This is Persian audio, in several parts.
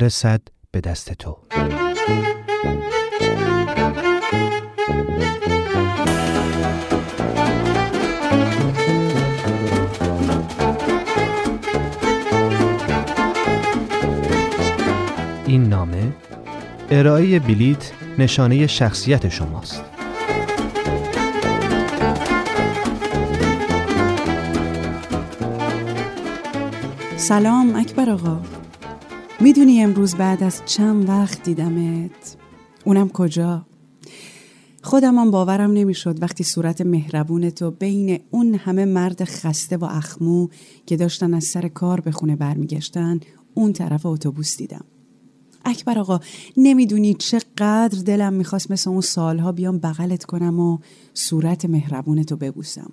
برسد به دست تو. این نامه ارائه بلیت نشانه شخصیت شماست. سلام اکبر آقا. می‌دونی امروز بعد از چند وقت دیدمت؟ اونم کجا؟ خودم هم باورم نمی‌شد وقتی صورت مهربون تو بین اون همه مرد خسته و اخمو که داشتن از سر کار به خونه برمیگشتن اون طرف اتوبوس دیدم. اکبر آقا نمی‌دونی چقدر دلم می‌خواست مثل اون سالها بیام بغلت کنم و صورت مهربونتو ببوسم.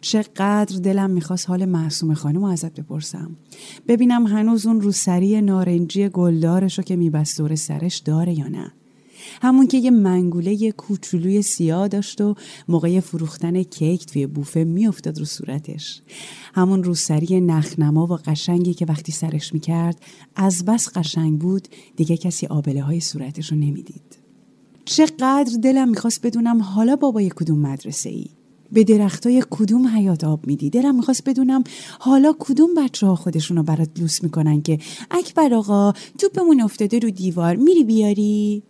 چقدر دلم می‌خواست حال معصوم خانم ازت بپرسم. ببینم هنوز اون روسری نارنجی گلدارشو که میبست دور سرش داره یا نه. همون که یه منگوله کوچولوی سیاه داشت و موقع فروختن کیک توی بوفه میافتاد رو صورتش. همون روسری نخنما و قشنگی که وقتی سرش می‌کرد از بس قشنگ بود دیگه کسی آبله های صورتش رو نمی‌دید. چقدر دلم می‌خواست بدونم حالا بابای کدوم مدرسه ای به درختای کدوم حیات آب میدی؟ دلم می‌خواست بدونم حالا کدوم بچه ها خودشون رو برات لوس می‌کنن که اکبر آقا توپمون افتاده رو دیوار میری بیاری؟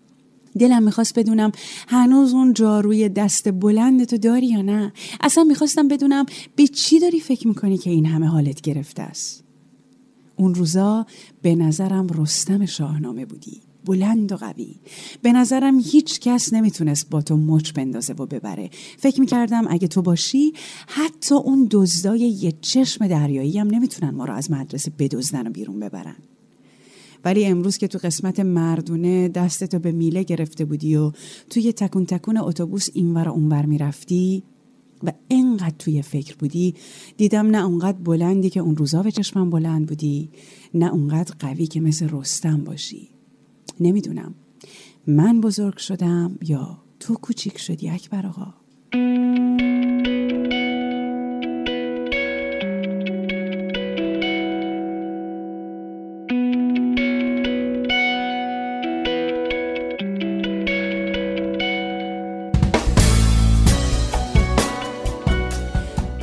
دلم می‌خواست بدونم هنوز اون جاروی دست بلند تو داری یا نه. اصلا می‌خواستم بدونم به چی داری فکر می‌کنی که این همه حالت گرفته است. اون روزا به نظرم رستم شاهنامه بودی. بلند و قوی. به نظرم هیچ کس نمی‌تونست با تو مچ بندازه و ببره. فکر می‌کردم اگه تو باشی حتی اون دزدای یه چشم دریایی هم نمی‌تونن ما رو از مدرسه بدزدن و بیرون ببرن. ولی امروز که تو قسمت مردونه دستتو به میله گرفته بودی و توی تکون تکون اتوبوس اینور و اونور می‌رفتی و انقدر توی فکر بودی دیدم نه اونقدر بلندی که اون روزا به چشمم بلند بودی نه اونقدر قوی که مثل رستم باشی. نمی‌دونم. من بزرگ شدم یا تو کوچیک شدی اکبر آقا؟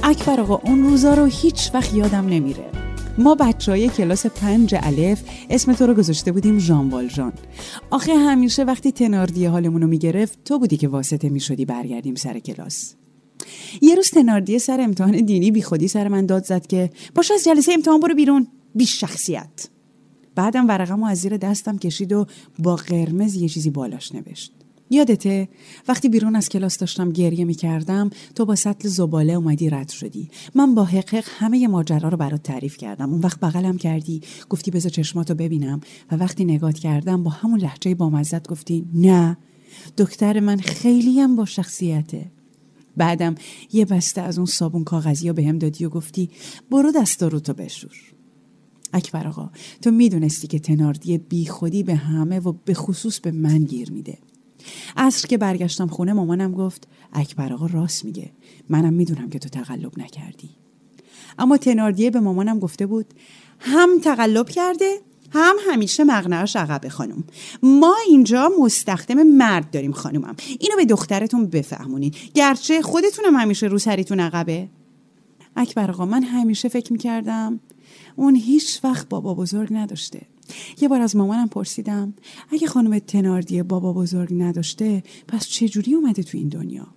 اکبر آقا اون روزا رو هیچ وقت یادم نمیره. ما بچه های کلاس پنج الف اسم تو رو گذاشته بودیم ژان والژان. آخه همیشه وقتی تناردی حالمون رو می‌گرفت تو بودی که واسطه می‌شدی برگردیم سر کلاس. یه روز تناردی سر امتحان دینی بی خودی سر من داد زد که باش از جلسه امتحان برو بیرون بی شخصیت. بعدم ورقم از زیر دستم کشید و با قرمز یه چیزی بالاش نوشت. یادته وقتی بیرون از کلاس داشتم گریه می کردم تو با سطل زباله اومدی رد شدی. من با حقق همه ماجرا رو برات تعریف کردم. اون وقت بغلم کردی. گفتی بذار چشماتو ببینم. و وقتی نگات کردم با همون لحجه با مزد گفتی نه دکتر من خیلی هم با شخصیته. بعدم یه بسته از اون صابون کاغذی به هم دادی و گفتی برو دستا رو تو بشور. اکبر آقا تو می‌دونستی که تناردی بی خودی به همه و به خصوص به من گیر میده. عصر که برگشتم خونه مامانم گفت اکبر آقا راست میگه. منم می‌دونم که تو تقلب نکردی. اما تناردیه به مامانم گفته بود هم تقلب کرده هم همیشه مغنهاش عقبه خانم. ما اینجا مستخدم مرد داریم خانومم. اینو به دخترتون بفهمونین. گرچه خودتونم همیشه رو سریتون عقبه. اکبر آقا من همیشه فکر می‌کردم اون هیچ وقت بابا بزرگ نداشته. یه بار از مامانم پرسیدم اگه خانم تناردی بابا بزرگ نداشته پس چجوری اومده تو این دنیا؟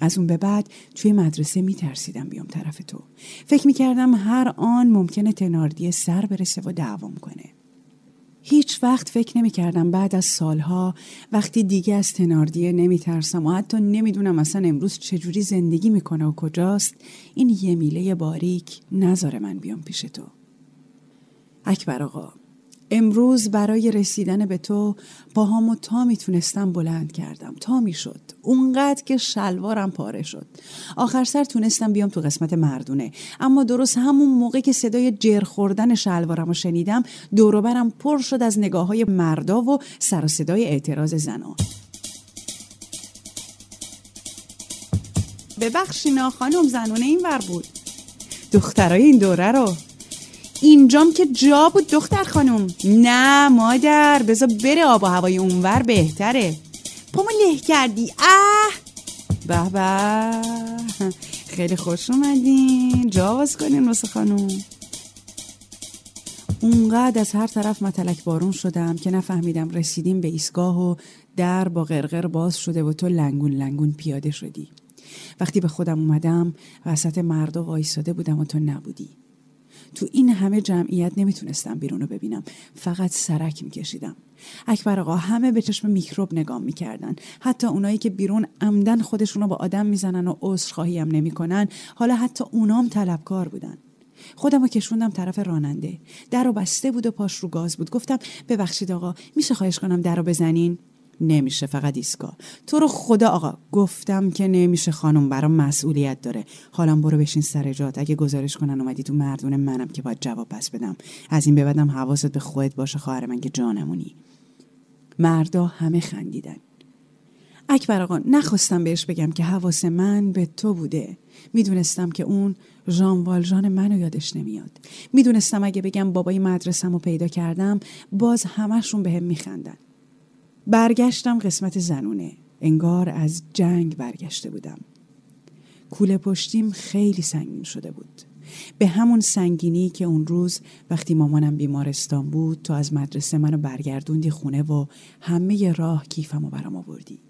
از اون به بعد توی مدرسه میترسیدم بیام طرف تو. فکر می‌کردم هر آن ممکنه تناردی سر برسه و دعوام کنه. هیچ وقت فکر نمی کردم بعد از سالها وقتی دیگه از تناردیه نمی ترسم و حتی نمی‌دونم اصلا امروز چجوری زندگی می‌کنه و کجاست این یه میله باریک نذاره من بیام پیش تو. اکبر آقا امروز برای رسیدن به تو پاهامو تا می‌تونستم بلند کردم. تا می‌شد. اونقدر که شلوارم پاره شد. آخر سر تونستم بیام تو قسمت مردونه. اما درست همون موقع که صدای جر خوردن شلوارم رو شنیدم دوروبرم پر شد از نگاه های مردا و سر و صدای اعتراض زنان. ببخشینا خانم زنونه این ور بود. دخترای این دوره رو. اینجام که جا بود دختر خانم. نه مادر. بذار بره آب و هوای اونور بهتره. پامو له کردی. اه! به به. خیلی خوش اومدین. جا باز کنین واسه خانم. اونقدر از هر طرف متلک بارون شدم که نفهمیدم رسیدیم به ایستگاه و در با غرغر باز شده و تو لنگون لنگون پیاده شدی. وقتی به خودم اومدم وسط مردا وایساده بودم و تو نبودی. تو این همه جمعیت نمی‌تونستم بیرون رو ببینم. فقط سرک میکشیدم. اکبر آقا همه به چشم میکروب نگاه می‌کردن. حتی اونایی که بیرون عمدن خودشونو با آدم می‌زنن و عذرخواهی هم نمی‌کنن حالا حتی اونام طلبکار بودن. خودم رو کشوندم طرف راننده. در رو بسته بود و پاش رو گاز بود. گفتم ببخشید آقا میشه خواهش کنم در رو بزنین؟ نمیشه فقط ایسکا تو رو خدا آقا گفتم که نمیشه خانم برام مسئولیت داره. حالا برو بشین سر جات. اگه گزارش کنن اومدی تو مردون منم که باید جواب پس بدم. از این به حواست به خودت باشه خواهر من که جانمونی. مردا همه خندیدن. اکبر آقا نخواستم بهش بگم که حواس من به تو بوده. می‌دونستم که اون ژان والژان منو یادش نمیاد. می‌دونستم اگه بگم بابای مدرسم پیدا کردم باز همشون بهم به میخندن. برگشتم قسمت زنونه. انگار از جنگ برگشته بودم. کوله پشتیم خیلی سنگین شده بود. به همون سنگینی که اون روز وقتی مامانم بیمارستان بود تو از مدرسه منو برگردوندی خونه و همه راه کیفمو برام آوردی.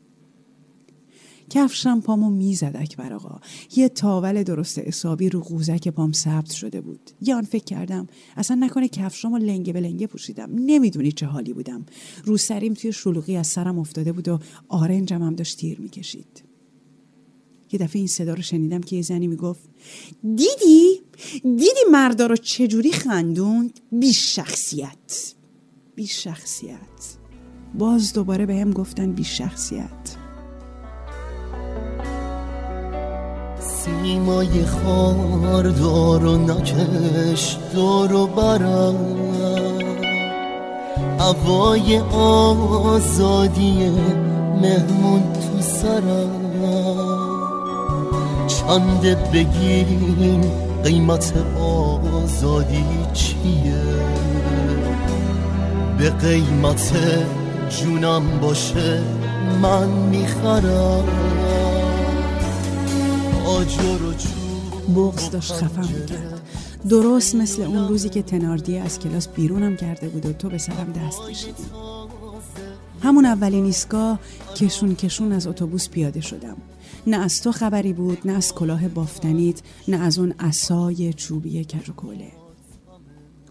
کفشم پامو می‌زد اکبر آقا. یه تاول درست حسابی رو قوزک پام ثبت شده بود. یه آن فکر کردم اصلا نکنه کفشامو لنگه به لنگه پوشیدم. نمی‌دونی چه حالی بودم. رو سریم توی شلوغی از سرم افتاده بود و آرنجم هم داشت تیر می‌کشید. یه دفعه این صدا رو شنیدم که یه زنی می‌گفت دیدی؟ دیدی مردا رو چجوری خندوند؟ بی شخصیت بی شخصیت باز دوباره به هم گفتن بی شخصیت سیمای خاردار و نکش دور و برم هوای آزادی مهمون تو سرم. چنده بگیم قیمت آزادی چیه؟ به قیمت جونم باشه من می‌خرم. بغز داشت خفم می‌کرد درست مثل اون روزی که تناردی از کلاس بیرونم کرده بود و تو به سرم دست کشیدی. همون اولین ایستگاه کشون کشون از اتوبوس پیاده شدم. نه از تو خبری بود نه از کلاه بافتنیت نه از اون اسای چوبی کج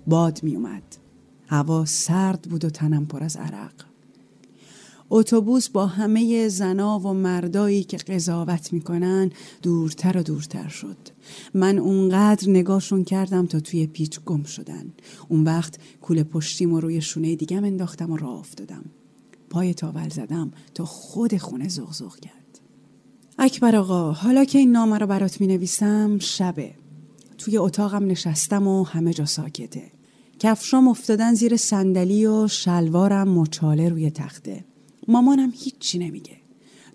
باد می اومد هوا سرد بود و تنم پر از عرق. اتوبوس با همه زنا و مردایی که قضاوت می‌کنن دورتر و دورتر شد. من اونقدر نگاهشون کردم تا توی پیچ گم شدن. اون وقت کوله پشتیم و روی شونه دیگم انداختم و راه افتادم. پای تاول زدم تا خود خونه زغزغ کرد. اکبر آقا حالا که این نامه رو برات می نویسم شبه. توی اتاقم نشستم و همه جا ساکته. کفشام افتادن زیر صندلی و شلوارم مچاله روی تخته. مامانم هیچی نمیگه.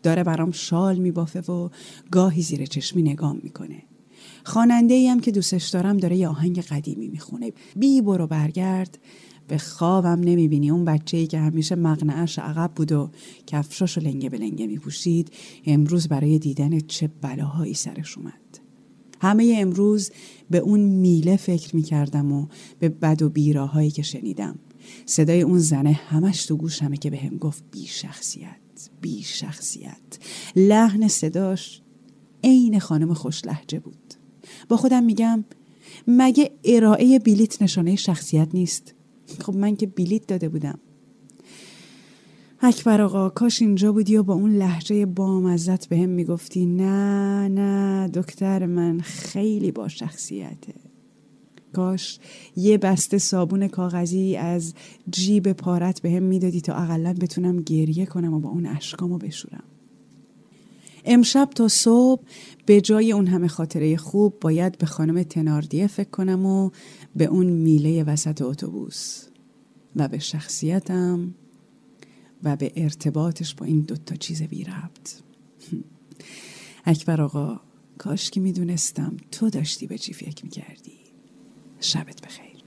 داره برام شال میبافه و گاهی زیر چشمی نگام می‌کنه. خاننده هم که دوستش دارم داره یه آهنگ قدیمی می‌خونه. بی برو برگرد به خوابم نمی‌بینی. اون بچه ای که همیشه مغنعش عقب بود و کفشاشو لنگه به لنگه میپوشید امروز برای دیدن چه بلاهایی سرش اومد. همه امروز به اون میله فکر می‌کردم و به بد و بیراهایی که شنیدم. صدای اون زنه همش تو گوشمه که به هم گفت بی شخصیت بی شخصیت. لحن صداش عین خانم خوش لحجه بود. با خودم میگم مگه ارائه بلیت نشانه شخصیت نیست؟ خب من که بلیت داده بودم. اکبر آقا کاش اینجا بودی و با اون لحجه بامزت به هم می‌گفتی نه نه دکتر من خیلی با شخصیته. کاش یه بسته صابون کاغذی از جیب پارت به هم می‌دادی تا اقلا بتونم گریه کنم و با اون اشکامو بشورم. امشب تا صبح به جای اون همه خاطره خوب باید به خانم تناردیه فکر کنم و به اون میله وسط اتوبوس و به شخصیتم و به ارتباطش با این دوتا چیز بی ربط. اکبر آقا کاش که می‌دونستم تو داشتی به چی فکر می‌کردی. Sabbat begeven.